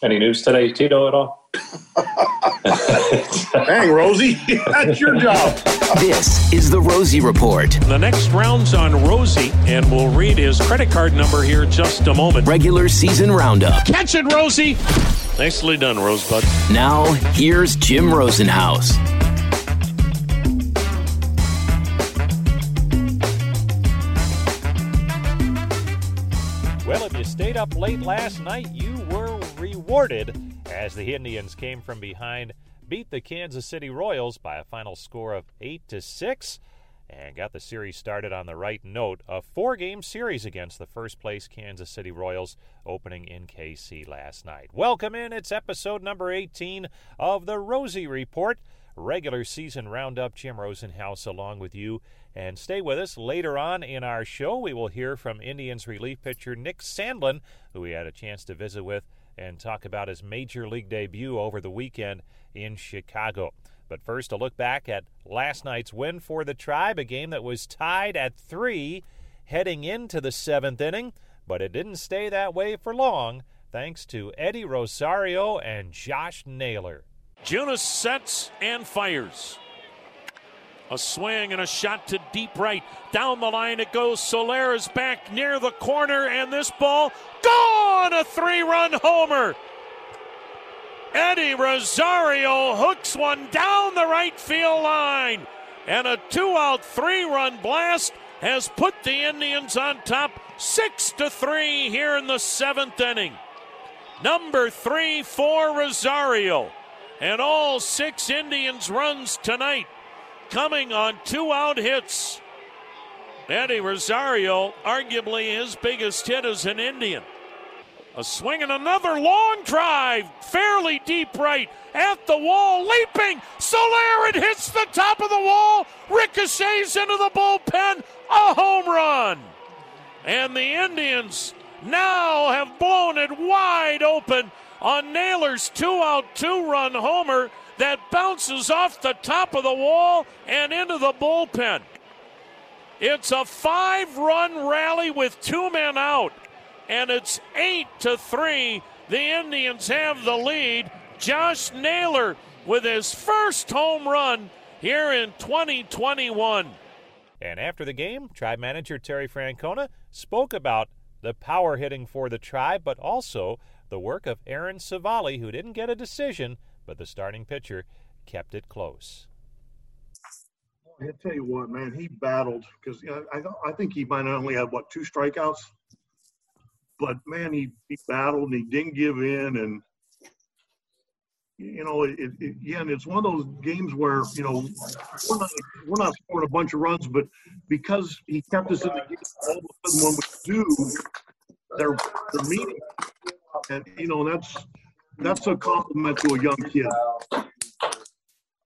Any news today, Tito, at all? Dang, Rosie, that's your job. This is the Rosie Report. The next round's on Rosie, and we'll read his credit card number here in just a moment. Regular season roundup. Catch it, Rosie! Nicely done, Rosebud. Now, here's Jim Rosenhaus. Well, if you stayed up late last night, you were as the Indians came from behind, beat the Kansas City Royals by a final score of 8 to 6 and got the series started on the right note. A four game series against the first place Kansas City Royals opening in KC last night. Welcome in. It's episode number 18 of the Rosie Report. Regular season roundup. Jim Rosenhaus along with you. And stay with us. Later on in our show, we will hear from Indians relief pitcher Nick Sandlin, who we had a chance to visit with and talk about his major league debut over the weekend in Chicago. But first, a look back at last night's win for the Tribe, a game that was tied at three heading into the seventh inning, but it didn't stay that way for long thanks to Eddie Rosario and Josh Naylor. Junis sets and fires. A swing and a shot to deep right. Down the line it goes. Soler is back near the corner, and this ball gone! A three run homer. Eddie Rosario hooks one down the right field line. And a two out, three run blast has put the Indians on top six to three here in the seventh inning. Number three for Rosario. And all six Indians runs tonight coming on two out hits. Eddie Rosario, arguably his biggest hit as an Indian. A swing and another long drive, fairly deep right, at the wall, leaping. Soler, it hits the top of the wall, ricochets into the bullpen, a home run. And the Indians now have blown it wide open on Naylor's two out, two run homer that bounces off the top of the wall and into the bullpen. It's a five run rally with two men out, and it's eight to three. The Indians have the lead. Josh Naylor with his first home run here in 2021. And after the game, Tribe manager Terry Francona spoke about the power hitting for the Tribe, but also the work of Aaron Civale, who didn't get a decision, but the starting pitcher kept it close. I tell you what, man, he battled because you know, I I think he might only had what two strikeouts, but man, he, he battled and he didn't give in, and you know, it, it, again, it's one of those games where you know we're not we're not scoring a bunch of runs, but because he kept us in the game, all of a sudden when we do, they're they're meeting, and you know that's that's a compliment to a young kid.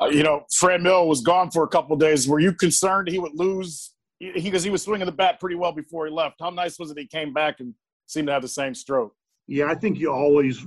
Uh, you know, Franmil was gone for a couple days. Were you concerned he would lose? Because he, he was swinging the bat pretty well before he left. How nice was it he came back and seemed to have the same stroke? Yeah, I think you always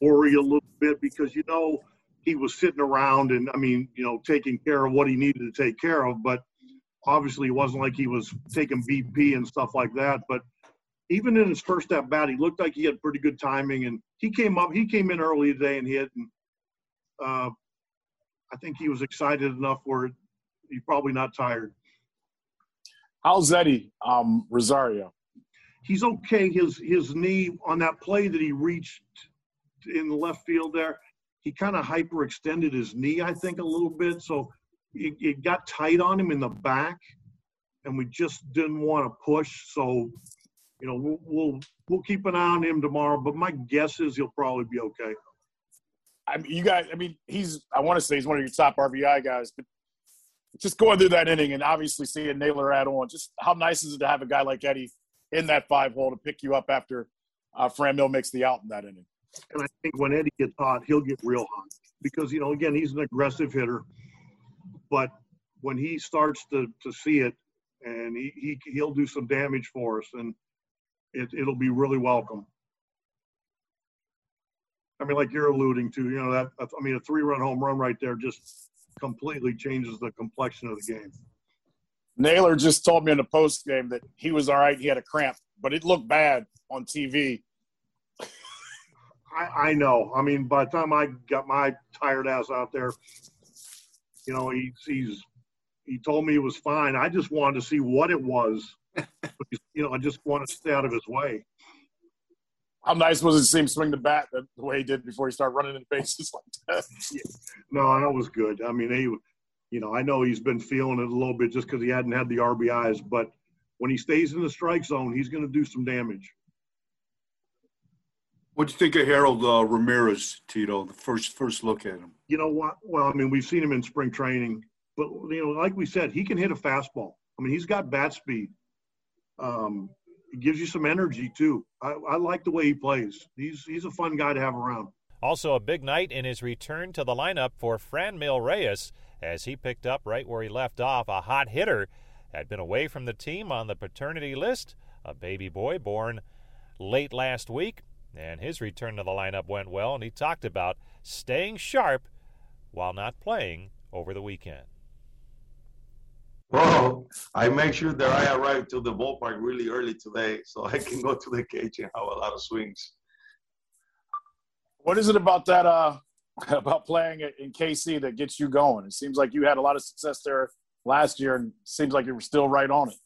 worry a little bit because you know he was sitting around and I mean, you know, taking care of what he needed to take care of, but obviously it wasn't like he was taking BP and stuff like that. But even in his first at bat, he looked like he had pretty good timing, and he came up. He came in early today and hit, and uh, I think he was excited enough where he's probably not tired. How's Eddie um, Rosario? He's okay. His his knee on that play that he reached in the left field there, he kind of hyperextended his knee, I think, a little bit. So it, it got tight on him in the back, and we just didn't want to push. So you know, we'll, we'll we'll keep an eye on him tomorrow. But my guess is he'll probably be okay. I mean, you guys. I mean, he's. I want to say he's one of your top RBI guys, but just going through that inning and obviously seeing Naylor add on, just how nice is it to have a guy like Eddie in that five hole to pick you up after uh, Franmil makes the out in that inning. And I think when Eddie gets hot, he'll get real hot because you know, again, he's an aggressive hitter, but when he starts to to see it, and he, he he'll do some damage for us, and it, it'll be really welcome. I mean, like you're alluding to, you know, that, I mean, a three run home run right there just completely changes the complexion of the game. Naylor just told me in the post game that he was all right. He had a cramp, but it looked bad on TV. I, I know. I mean, by the time I got my tired ass out there, you know, he, he's he told me it was fine. I just wanted to see what it was. you know, I just want to stay out of his way. How nice was it to see him swing the bat the, way he did before he started running into bases like that? Yeah. No, that was good. I mean, he, you know, I know he's been feeling it a little bit just because he hadn't had the RBIs, but when he stays in the strike zone, he's going to do some damage. What do you think of Harold uh, Ramirez, Tito? The first first look at him. You know what? Well, I mean, we've seen him in spring training, but you know, like we said, he can hit a fastball. I mean, he's got bat speed. Um, he gives you some energy too. I, I like the way he plays. He's he's a fun guy to have around. Also, a big night in his return to the lineup for Franmil Reyes as he picked up right where he left off. A hot hitter had been away from the team on the paternity list, a baby boy born late last week and his return to the lineup went well, and he talked about staying sharp while not playing over the weekend. Well, I make sure that I arrive to the ballpark really early today so I can go to the cage and have a lot of swings. What is it about that uh about playing in KC that gets you going? It seems like you had a lot of success there last year and seems like you were still right on it.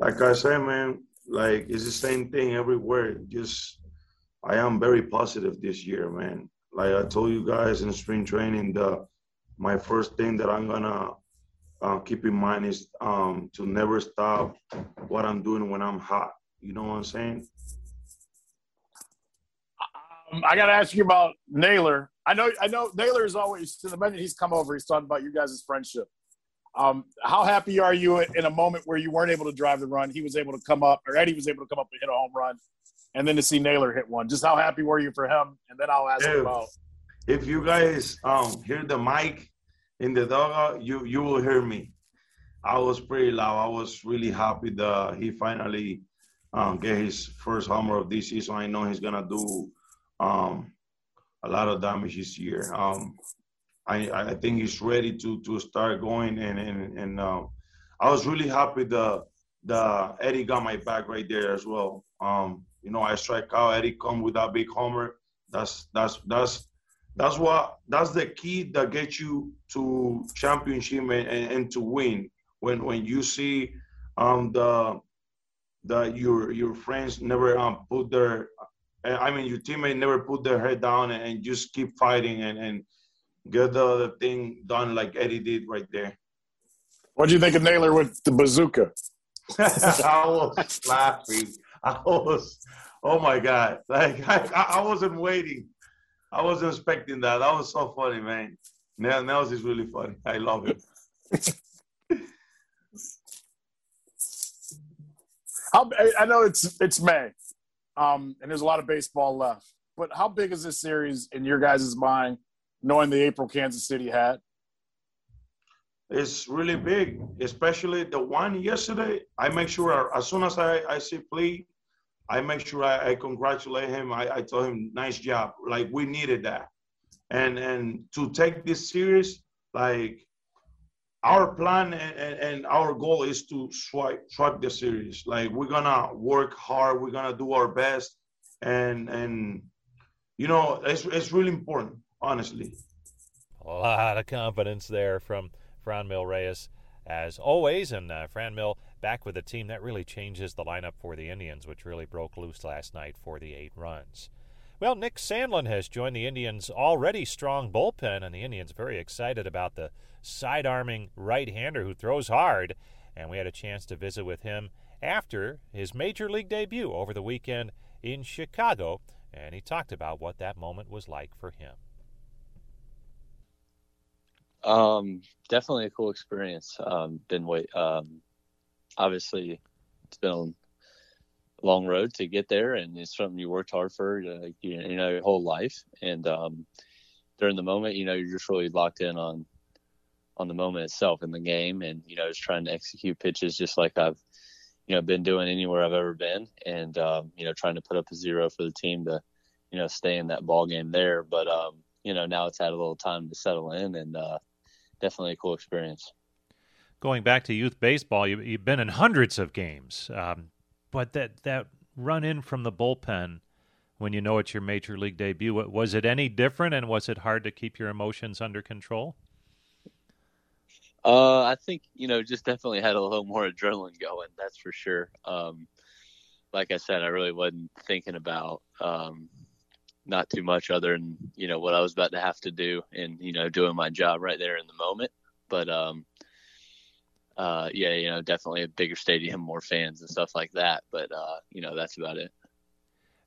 Like I said, man, like it's the same thing everywhere. Just I am very positive this year, man. Like I told you guys in spring training, the my first thing that I'm gonna uh, keep in mind is um, to never stop what I'm doing when I'm hot. You know what I'm saying? Um, I got to ask you about Naylor. I know, I know Naylor is always, to the minute he's come over, he's talking about you guys' friendship. Um, how happy are you in a moment where you weren't able to drive the run? He was able to come up, or Eddie was able to come up and hit a home run, and then to see Naylor hit one. Just how happy were you for him? And then I'll ask if, about. If you guys um, hear the mic in the dugout, you you will hear me. I was pretty loud. I was really happy that he finally um, get his first homer of this season. I know he's gonna do um, a lot of damage this year. Um, I, I think he's ready to to start going and and and um, I was really happy that the Eddie got my back right there as well. Um, you know, I strike out, Eddie come with that big homer. That's that's that's that's what that's the key that gets you to championship and, and, and to win. When when you see um the that your your friends never um put their I mean your teammate never put their head down and, and just keep fighting and, and get the, the thing done like Eddie did right there. What do you think of Naylor with the bazooka? I was laughing. I was, oh my god! Like I, I wasn't waiting. I wasn't expecting that. That was so funny, man. Now, Nels is really funny. I love him. how, I know it's it's May, um, and there's a lot of baseball left. But how big is this series in your guys' mind knowing the April Kansas City hat? It's really big, especially the one yesterday. I make sure as soon as I, I see play, I make sure I, I congratulate him. I, I tell him, nice job. Like we needed that. And and to take this serious, like our plan and, and, our goal is to swipe swipe the series. Like we're gonna work hard, we're gonna do our best. And and you know, it's it's really important honestly. A lot of confidence there from Franmil Reyes, as always. And uh, Franmil back with a team that really changes the lineup for the Indians, which really broke loose last night for the eight runs. Well, Nick Sandlin has joined the Indians' already strong bullpen, and the Indians very excited about the side arming right hander who throws hard. And we had a chance to visit with him after his major league debut over the weekend in Chicago, and he talked about what that moment was like for him. Um, definitely a cool experience. Um, been wait. Um, obviously, it's been a long road to get there, and it's something you worked hard for, uh, you, you, know, your whole life. And um, during the moment, you know, you're just really locked in on on the moment itself in the game, and you know, just trying to execute pitches just like I've you know been doing anywhere I've ever been, and um, you know, trying to put up a zero for the team to you know stay in that ball game there. But um, you know, now it's had a little time to settle in, and uh, definitely a cool experience. Going back to youth baseball, you, have been in hundreds of games, um, but that that run in from the bullpen when you know it's your major league debut. Was it any different, and was it hard to keep your emotions under control? Uh, I think you know, just definitely had a little more adrenaline going. That's for sure. Um, like I said, I really wasn't thinking about um, not too much other than you know what I was about to have to do and you know doing my job right there in the moment. But um, uh, yeah, you know, definitely a bigger stadium, more fans and stuff like that. But uh, you know, that's about it.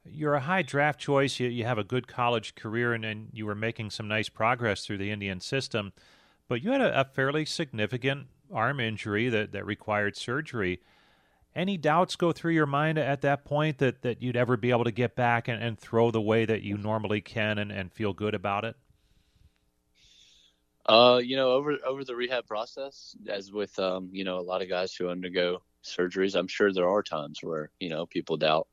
You're a high draft choice. You, you have a good college career, and, and you were making some nice progress through the Indian system. But you had a, a fairly significant arm injury that, that required surgery. Any doubts go through your mind at that point that, that you'd ever be able to get back and, and throw the way that you normally can and, and feel good about it? Uh, you know, over over the rehab process, as with um, you know, a lot of guys who undergo surgeries, I'm sure there are times where you know people doubt,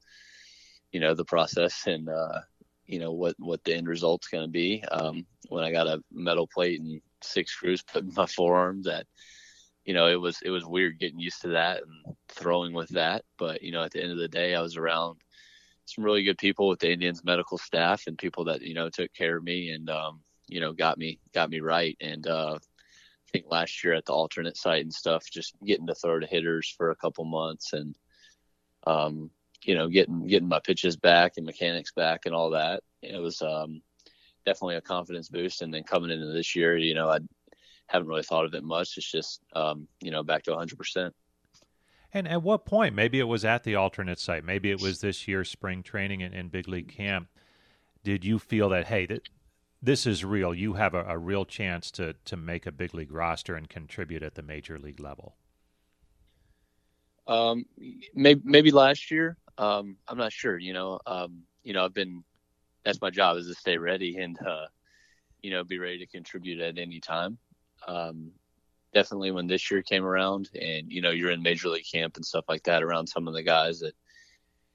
you know, the process and uh, you know what what the end result's going to be. Um, when I got a metal plate and six screws put in my forearm, that you know it was it was weird getting used to that and throwing with that. But you know, at the end of the day, I was around some really good people with the Indians medical staff and people that you know took care of me and um, you know got me got me right. And uh I think last year at the alternate site and stuff just getting to throw to hitters for a couple months and um you know getting getting my pitches back and mechanics back and all that it was um definitely a confidence boost. And then coming into this year you know I haven't really thought of it much. It's just um you know back to 100% and at what point maybe it was at the alternate site maybe it was this year's spring training and, big league camp did you feel that hey that this is real. You have a, a, real chance to to make a big league roster and contribute at the major league level. Um, maybe maybe last year. Um, I'm not sure. You know, um, you know, I've been. That's my job is to stay ready and, uh, you know, be ready to contribute at any time. Um, definitely when this year came around, and you know, you're in major league camp and stuff like that around some of the guys that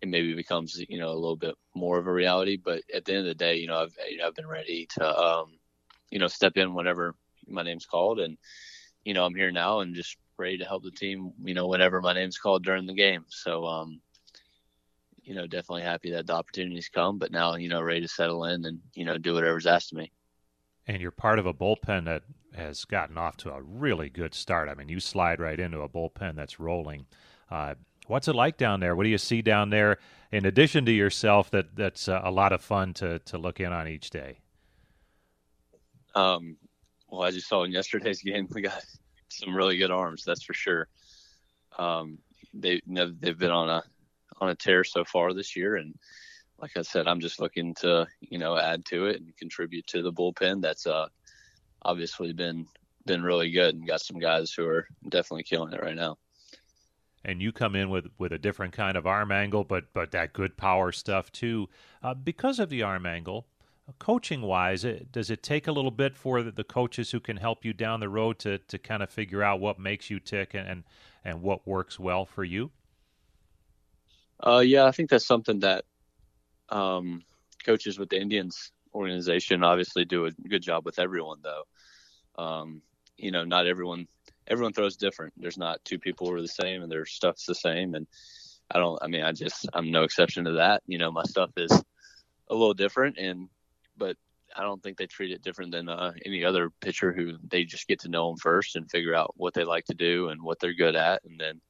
it maybe becomes you know a little bit more of a reality. But at the end of the day, you know I've you know, I've been ready to um, you know step in whenever my name's called, and you know I'm here now and just ready to help the team. You know whenever my name's called during the game. So um, you know definitely happy that the opportunities come, but now you know ready to settle in and you know do whatever's asked of me. And you're part of a bullpen that has gotten off to a really good start. I mean, you slide right into a bullpen that's rolling. Uh, What's it like down there? What do you see down there in addition to yourself that that's uh, a lot of fun to to look in on each day? Um, well, as you saw in yesterday's game, we got some really good arms, that's for sure. Um, they they've been on a on a tear so far this year, and like I said, I'm just looking to you know add to it and contribute to the bullpen. That's uh, obviously been been really good, and got some guys who are definitely killing it right now and you come in with with a different kind of arm angle, but but that good power stuff too. Uh, because of the arm angle, coaching wise, it, does it take a little bit for the, coaches who can help you down the road to to kind of figure out what makes you tick and and, and what works well for you? Uh, yeah, I think that's something that um, coaches with the Indians organization obviously do a good job with everyone, though. Um, you know, not everyone everyone throws different. There's not two people who are the same and their stuff's the same. And I don't, I mean, I just, I'm no exception to that. You know, my stuff is a little different and, but I don't think they treat it different than uh, any other pitcher who they just get to know them first and figure out what they like to do and what they're good at. And then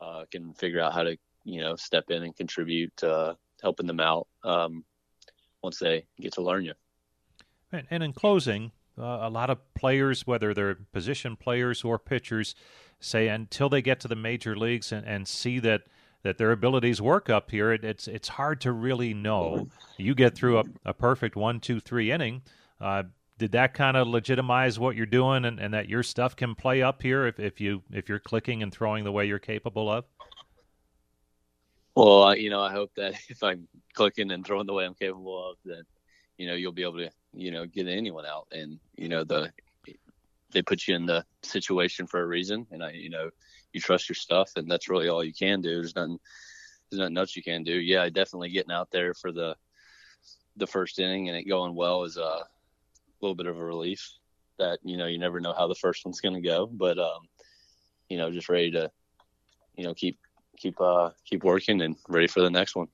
uh, can figure out how to, you know, step in and contribute, uh, helping them out um, once they get to learn you. And in closing, uh, a lot of players, whether they're position players or pitchers, say until they get to the major leagues and, and see that that their abilities work up here, it, it's it's hard to really know. You get through a, a perfect one, two, three inning. Uh, did that kind of legitimize what you're doing, and, and that your stuff can play up here if, if you if you're clicking and throwing the way you're capable of? Well, you know, I hope that if I'm clicking and throwing the way I'm capable of, then you know you'll be able to you know get anyone out and you know the they put you in the situation for a reason. And i you know you trust your stuff and that's really all you can do. There's nothing there's nothing else you can do. Yeah definitely getting out there for the the first inning and it going well is a little bit of a relief that you know you never know how the first one's going to go. But um you know just ready to you know keep keep uh keep working and ready for the next one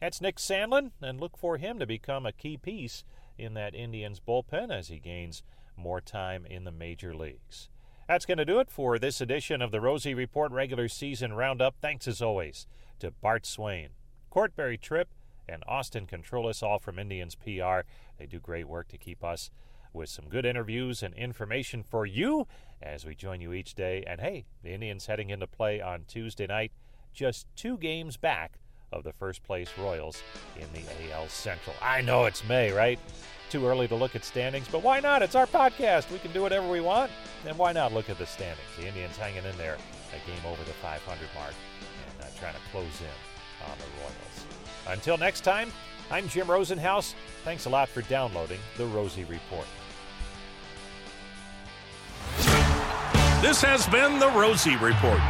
That's Nick Sandlin, and look for him to become a key piece in that Indians bullpen as he gains more time in the major leagues. That's going to do it for this edition of the Rosie Report regular season roundup. Thanks as always to Bart Swain, Court Berry-Tripp, and Austin Controlis, all from Indians PR. They do great work to keep us with some good interviews and information for you as we join you each day. And hey, the Indians heading into play on Tuesday night, just two games back of the first place Royals in the AL Central. I know it's May, right? Too early to look at standings, but why not? It's our podcast. We can do whatever we want. And why not look at the standings? The Indians hanging in there, a game over the 500 mark, and uh, trying to close in on the Royals. Until next time, I'm Jim Rosenhaus. Thanks a lot for downloading the Rosie Report. This has been the Rosie Report.